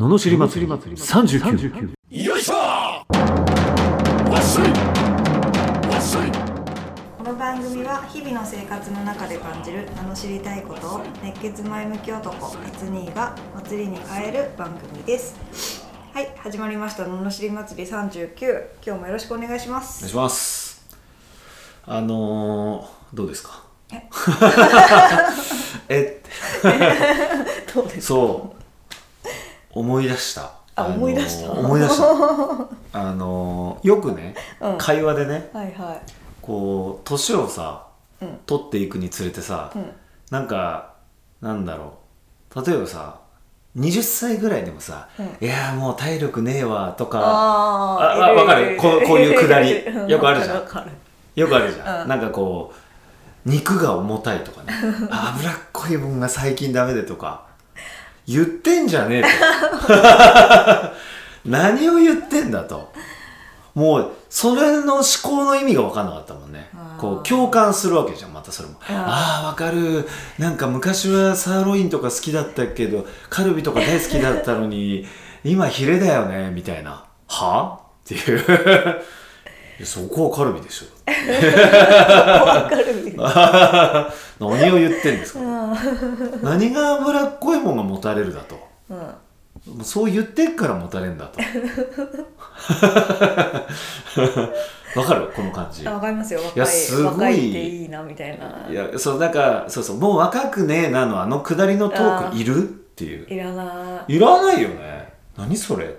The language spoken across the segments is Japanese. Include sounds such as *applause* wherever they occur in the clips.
ののしり祭り。39よいしょこの番組は日々の生活の中で感じる名の知りたいことを熱血前向き男アツニーが祭りに変える番組です。はい始まりました。ののしり祭り39今日もよろしくお願いしまお願いすします。あのー、どうですか？え？*laughs* え？*laughs* どうですそう思い出した。あのー思い出した？思い出した。*laughs* あのーよくね、うん。会話でねはいはい。こう年をさ、うん。取っていくにつれてさ、うん。なんかなんだろう。例えばさ20歳ぐらいでもさ「うん。いやーもう体力ねえわ」とかあー。あわかる？こうこういうくだり。うん。よくあるじゃん。わかるわかよくあるじゃん、うん。なんかこう肉が重たいとかね。*laughs* あ脂っこいもんが最近ダメでとか言ってんじゃねえと。*laughs* 何を言ってんだと。もうそれの思考の意味が分かんなかったもんね。こう共感するわけじゃんまたそれも。あー。ああわかる。なんか昔はサーロインとか好きだったけどカルビとか大好きだったのに今ヒレだよねみたいな。は？っていうそこはカルビでしょ。わかる何を言ってんですか。何が脂っこいもんが持たれるだと。うん。そう言ってっから持たれんだと。*laughs* わかる？この感じ。あわかりますよ。若いいやすごい。若いっていいなみたいな。いやそうなんかそうそう。もう若くねえなのあのくだりのトークいる？っていう。いらないらないよね。何それ？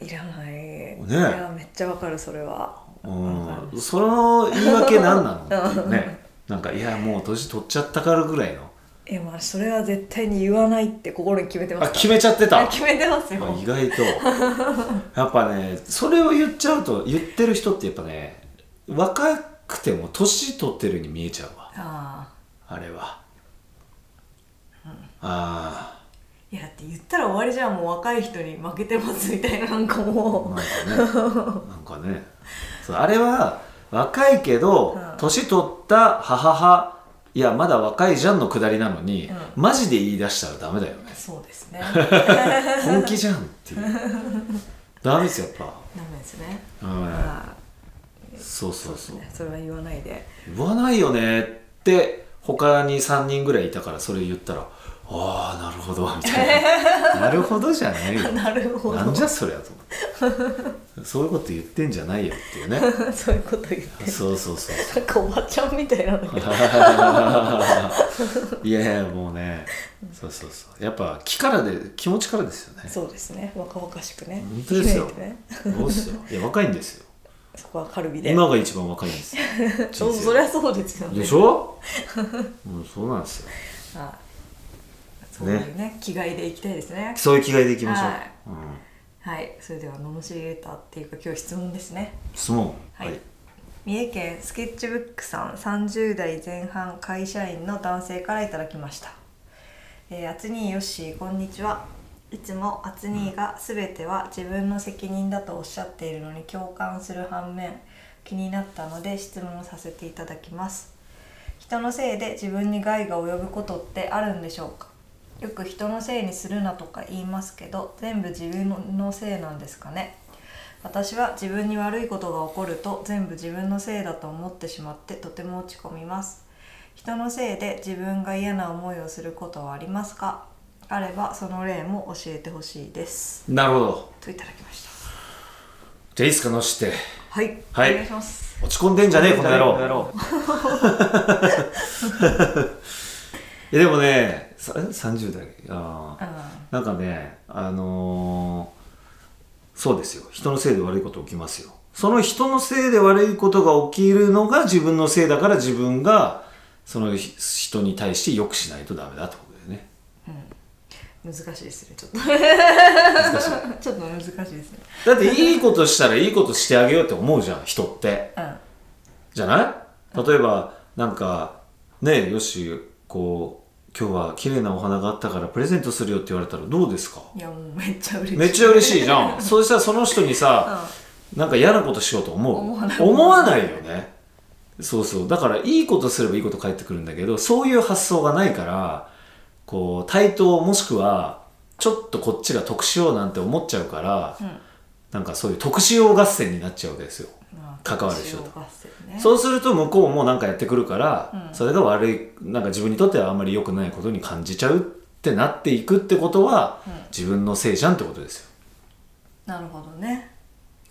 いらない、ね。いやめっちゃわかるそれは。うん。その言い訳何なの？*laughs* ね。なんかいやもう年取っちゃったからぐらいの。えまあそれは絶対に言わないって心に決めてます。あ決めちゃってた？あ決めてますよ。あ意外と。*laughs* やっぱねそれを言っちゃうと言ってる人ってやっぱね若くても年取ってるに見えちゃうわ。ああれは、ああいやだって言ったら終わりじゃんもう若い人に負けてますみたいななんかあもなんかね。なんかね。そうあれは若いけど、うん。年取った母母いやまだ若いじゃんのくだりなのに、うマジで言い出したらダメだよね。うそうですね。*laughs* 本気じゃんっていう。*laughs* ダメですよやっぱ。ダメですね。うんあそうそうそう。あね。それは言わないで。言わないよねって他に3人ぐらいいたからそれ言ったらああほどみたいな。*laughs* なるほどじゃないよ。なるほど。なんじゃそりゃと思って。そういうこと言ってんじゃないよっていうね。*laughs* そういうこと言ってそうそうそうなんかおばちゃんみたいなんだけどいやいやもうね。そうそうそう。やっぱ気からで気持ちからですよね。そうですね。若々しくね。本当ですよ。ね。そうっすよ。いや若いんですよ。そこはカルビで。今が一番若いんですよ。*laughs* そうそりゃそうですよね。でしょ？うんそうなんですよ。はいそういうね気概でいきたいですね。そういう気概でいきましょう、はい。うん、はい。それでは罵りレターっていうか今日質問ですね。質問。はい。三重県スケッチブックさん30代前半会社員の男性からいただきました。えー、あつにーよっしーこんにちは。いつもあつにーが全ては自分の責任だとおっしゃっているのに共感する反面気になったので質問させていただきます。人のせいで自分に害が及ぶことってあるんでしょうか？よく人のせいにするなとか言いますけど全部自分のせいなんですかね。私は自分に悪いことが起こると全部自分のせいだと思ってしまってとても落ち込みます。人のせいで自分が嫌な思いをすることはありますか？あればその例も教えてほしいです。なるほど。といただきました。じゃあいいっすかのしって。はい、はい。お願いします。落ち込んでんじゃねえこの野郎。*laughs* いやでもね30代？ああなんかねあのーそうですよ。人のせいで悪いこと起きますよ。その人のせいで悪いことが起きるのが自分のせいだから自分がそのひ人に対して良くしないとダメだってことだよね。難しいですねちょっと。難しい。*laughs* ちょっと難しいですね。だっていいことしたらいいことしてあげようって思うじゃん人って。うん。じゃない？例えばなんかねよしこう今日は綺麗なお花があったからプレゼントするよって言われたらどうですか？いやもうめっちゃ嬉しい。めっちゃ嬉しいじゃん。*laughs* そうしたらその人にさ、なんか嫌なことしようと思う？思わない。思わないよね。そうそう。だからいいことすればいいこと返ってくるんだけどそういう発想がないからこう対等もしくはちょっとこっちが得しようなんて思っちゃうから、うんなんかそういう得しよう合戦になっちゃうわけですよ。まあ関わる人と。ね。そうすると向こうもなんかやってくるから、うん。それが悪いなんか自分にとってはあんまり良くないことに感じちゃうってなっていくってことは、うん。自分のせいじゃんってことですよ。なるほどね。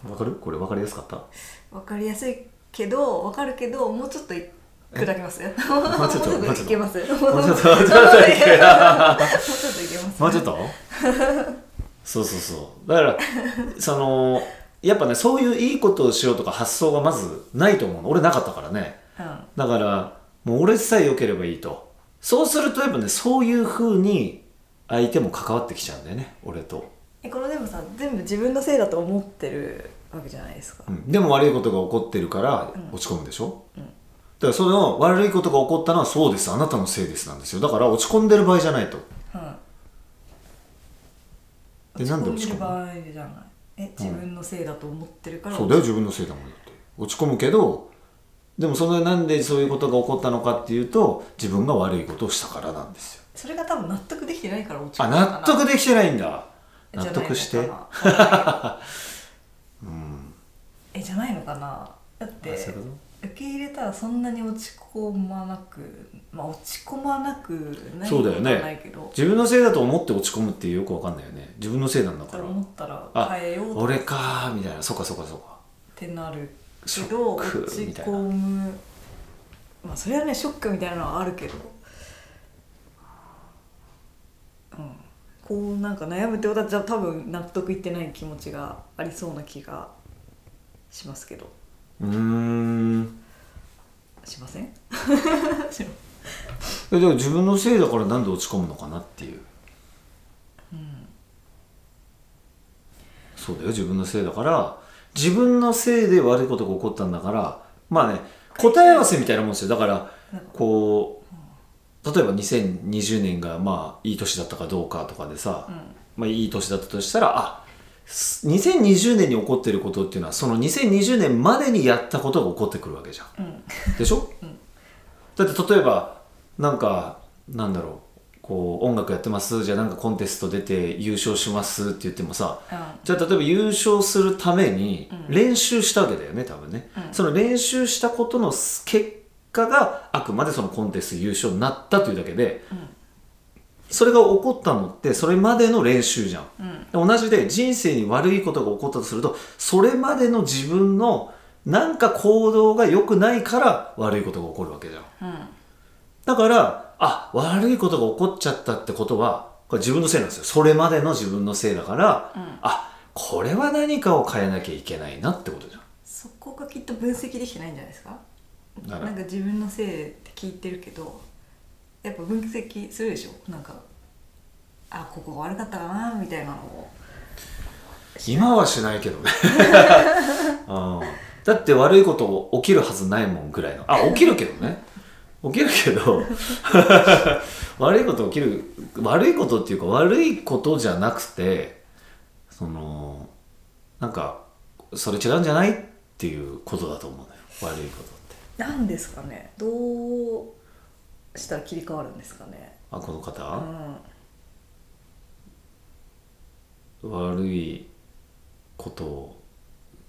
わかる？これ分かりやすかった？わかりやすいけどわかるけどもうちょっとい砕けます *laughs* もうちょっと *laughs* もうちょっといけますもうちょっともうちょっといけます。*laughs* もうちょっと？そうそうそう。だから *laughs* そのやっぱねそういういいことをしようとか発想がまずないと思うの。俺なかったからね。うん。だからもう俺さえ良ければいいと。そうするとやっぱねそういう風に相手も関わってきちゃうんだよね。俺と、えこのでもさ全部自分のせいだと思ってるわけじゃないですか。うん、でも悪いことが起こってるからうん。落ち込むでしょ、うん。だからその悪いことが起こったのはそうです。あなたのせいですなんですよ。だから落ち込んでる場合じゃないと落ち込むる場合じゃない。え自分のせいだと思ってるから。そうだよ自分のせいだもんだって。落ち込むけどでもそのなんでそういうことが起こったのかっていうと自分が悪いことをしたからなんですよ。それが多分納得できてないから落ち込あむのかな。納得できてないんだ。納得して。*laughs* うん。えじゃないのかな。だっあてそういうこ受け入れたらそんなに落ち込まなくまあ落ち込まなくないそうだよね。自分のせいだと思って落ち込むってよくわかんないよね。自分のせいなんだかそられ思ったらあ変えよう俺かーみたいな。そっかそっかそっか。てなるけシど落ち込む。まあそれはねショックみたいなのはあるけど。うん。こうなんか悩むってことはじゃあ多分納得いってない気持ちがありそうな気がしますけどうーん。しません？*laughs* えでも自分のせいだからなんで落ち込むのかなっていう。そうだよ自分のせいだから。自分のせいで悪いことが起こったんだから。まあね答え合わせみたいなもんですよ。だからこう例えば2020年がまあいい年だったかどうかとかでさ、うん。まあいい年だったとしたらあす2020年に起こってることっていうのはその2020年までにやったことが起こってくるわけじゃん。うん。でしょ、*laughs* うん。だって例えばなんかなんだろう。こう音楽やってますじゃあなんかコンテスト出て優勝しますって言ってもさじゃあ例えば優勝するためにうん。練習したわけだよね多分ね、うん。その練習したことの結果があくまでそのコンテスト優勝になったというだけでうん。それが起こったのってそれまでの練習じゃんうん同じで人生に悪いことが起こったとするとそれまでの自分のなんか行動が良くないから悪いことが起こるわけじゃん。うん。だからあ悪いことが起こっちゃったってことはこれ自分のせいなんですよ。それまでの自分のせいだから、うん。あこれは何かを変えなきゃいけないなってことじゃん。そこがきっと分析できてないんじゃないですか？なんか自分のせいって聞いてるけどやっぱ分析するでしょ？なんかあここが悪かったかなみたいなのを。今はしないけどね、*laughs* うん、だって悪いこと起きるはずないもんぐらいの。あ起きるけどね。起きるけど。*laughs* 悪いこと起きる悪いことっていうか悪いことじゃなくてそのなんかそれ違うんじゃないっていうことだと思うのよ。悪いことって。なんですかね。どうしたら切り替わるんですかね。あこの方、うん悪いことを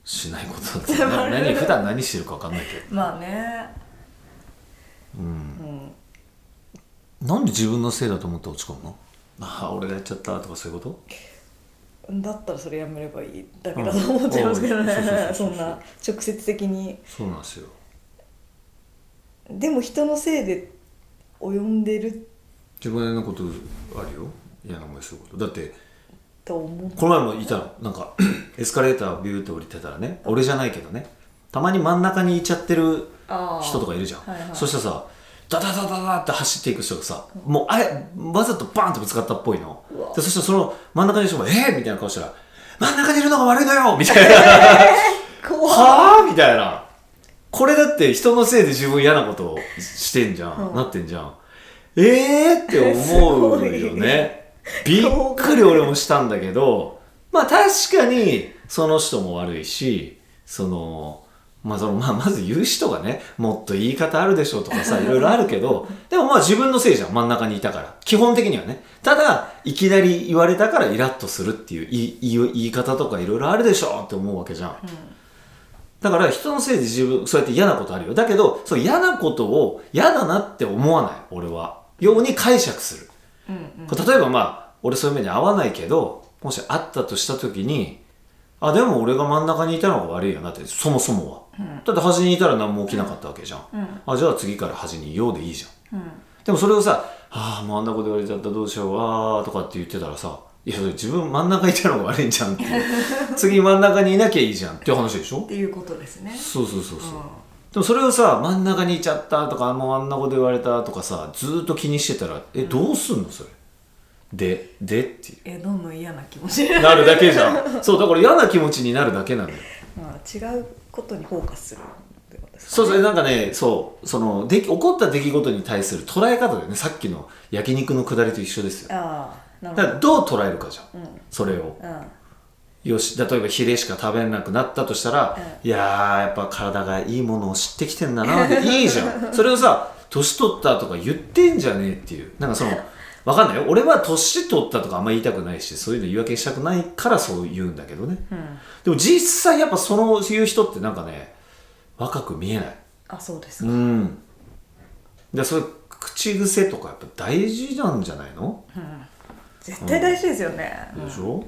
しないことってな何普段何してるか分かんないけど。*laughs* まあね。うん。うん。なんで自分のせいだと思って落ち込むの？ああ俺がやっちゃったとかそういうこと？だったらそれやめればいいだけだと思っちゃいますけどね。*laughs* そんな直接的に。そうなんですよ。でも人のせいで及んでる。自分のことあるよ。嫌な思いすること。だってと思う。この前もいたの。なんか *clears throat* エスカレータービューって降りてたらね。俺じゃないけどね。たまに真ん中にいちゃってる人とかいるじゃん、はいはい。そしたらさダダダダダって走っていく人がさ、もうあれわざとバーンってぶつかったっぽいの。でそしたらその真ん中にいる人も「えー!」みたいな顔したら「真ん中にいるのが悪いのよ! *laughs*」みたいな。怖いはあみたいな。これだって人のせいで自分嫌なことをしてんじゃん、うん。なってんじゃん。ええー、って思うよね *laughs* びっくり俺もしたんだけどまあ確かにその人も悪いしそのまあそのまあ、まず言う人がねもっと言い方あるでしょうとかさいろいろあるけどでもまあ自分のせいじゃん真ん中にいたから。基本的にはね。ただいきなり言われたからイラッとするっていう言い方とかいろいろあるでしょって思うわけじゃん、だから人のせいで自分そうやって嫌なことあるよ。だけどそう嫌なことを嫌だなって思わない俺は。ように解釈する、例えばまあ俺そういう目に合わないけどもしあったとした時にあでも俺が真ん中にいたのが悪いよなってそもそもは、だって端にいたら何も起きなかったわけじゃん、あじゃあ次から端にいようでいいじゃん、でもそれをさ「ああもうあんなこと言われちゃったどうしようわー」とかって言ってたらさいや自分真ん中にいたのが悪いんじゃんって *laughs* 次真ん中にいなきゃいいじゃんっていう話でしょ？っていうことですね。そうそうそうそう、でもそれをさ真ん中にいちゃったとかもうあんなこと言われたとかさずーっと気にしてたらえどうすんのそれ？ででっていえどんどん嫌な気持ち。にうなるだけじゃん。そうだから嫌な気持ちになるだけなんだよ。まあ違うことにフォーカスするってことですかそうそれなんかねそうそのでき起こった出来事に対する捉え方だよねさっきの。焼肉のくだりと一緒ですよ。ああなだるからどう捉えるかじゃん、うん。それを。ほどうん。よし例えばヒレしか食べれなくなったとしたら、いやーやっぱ体がいいものを知ってきてんだなっていいじゃん。それをさ年取ったとか言ってんじゃねえっていう。なんかそのわかんないよ。俺は年取ったとかあんま言いたくないしそういうの言い訳したくないからそう言うんだけどね、でも実際やっぱその言う人ってなんかね若く見えない。あそうですか、うん。でそういう口癖とかやっぱ大事なんじゃないの、絶対大事ですよね、でしょ、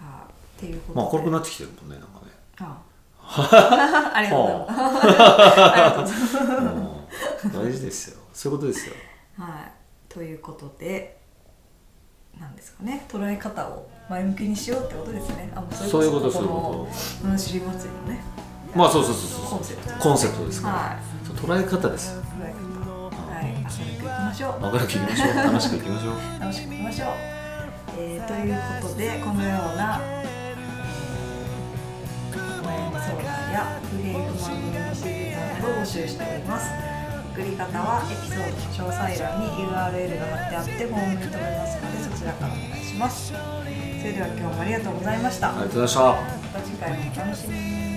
あっていうことまあで明るくなってきてるもんねなんかね。あ。*laughs* あ。*laughs* ありがとうございます。うん。大事ですよ。そういうことですよ。はい、ということでなんですかね捉え方を前向きにしようってことですね。あもうそういうこと。そういうこそこの知り祭りのね。まあそうそうそうそう。コンセプトコンセプトですか。ら、はい。捉え方です。よ捉え方。はい。明るくいきましょう。明るくいきましょう。*laughs* 楽しくいきましょう。楽しくいきましょう、えーということでこのような、えーお悩み相談や不平不満の日常などを募集しております送り方はエピソードの詳細欄に URL が貼ってあってフォームに留めますのでそちらからお願いします。それでは今日もありがとうございました。ありがとうございました。また次回もお楽しみに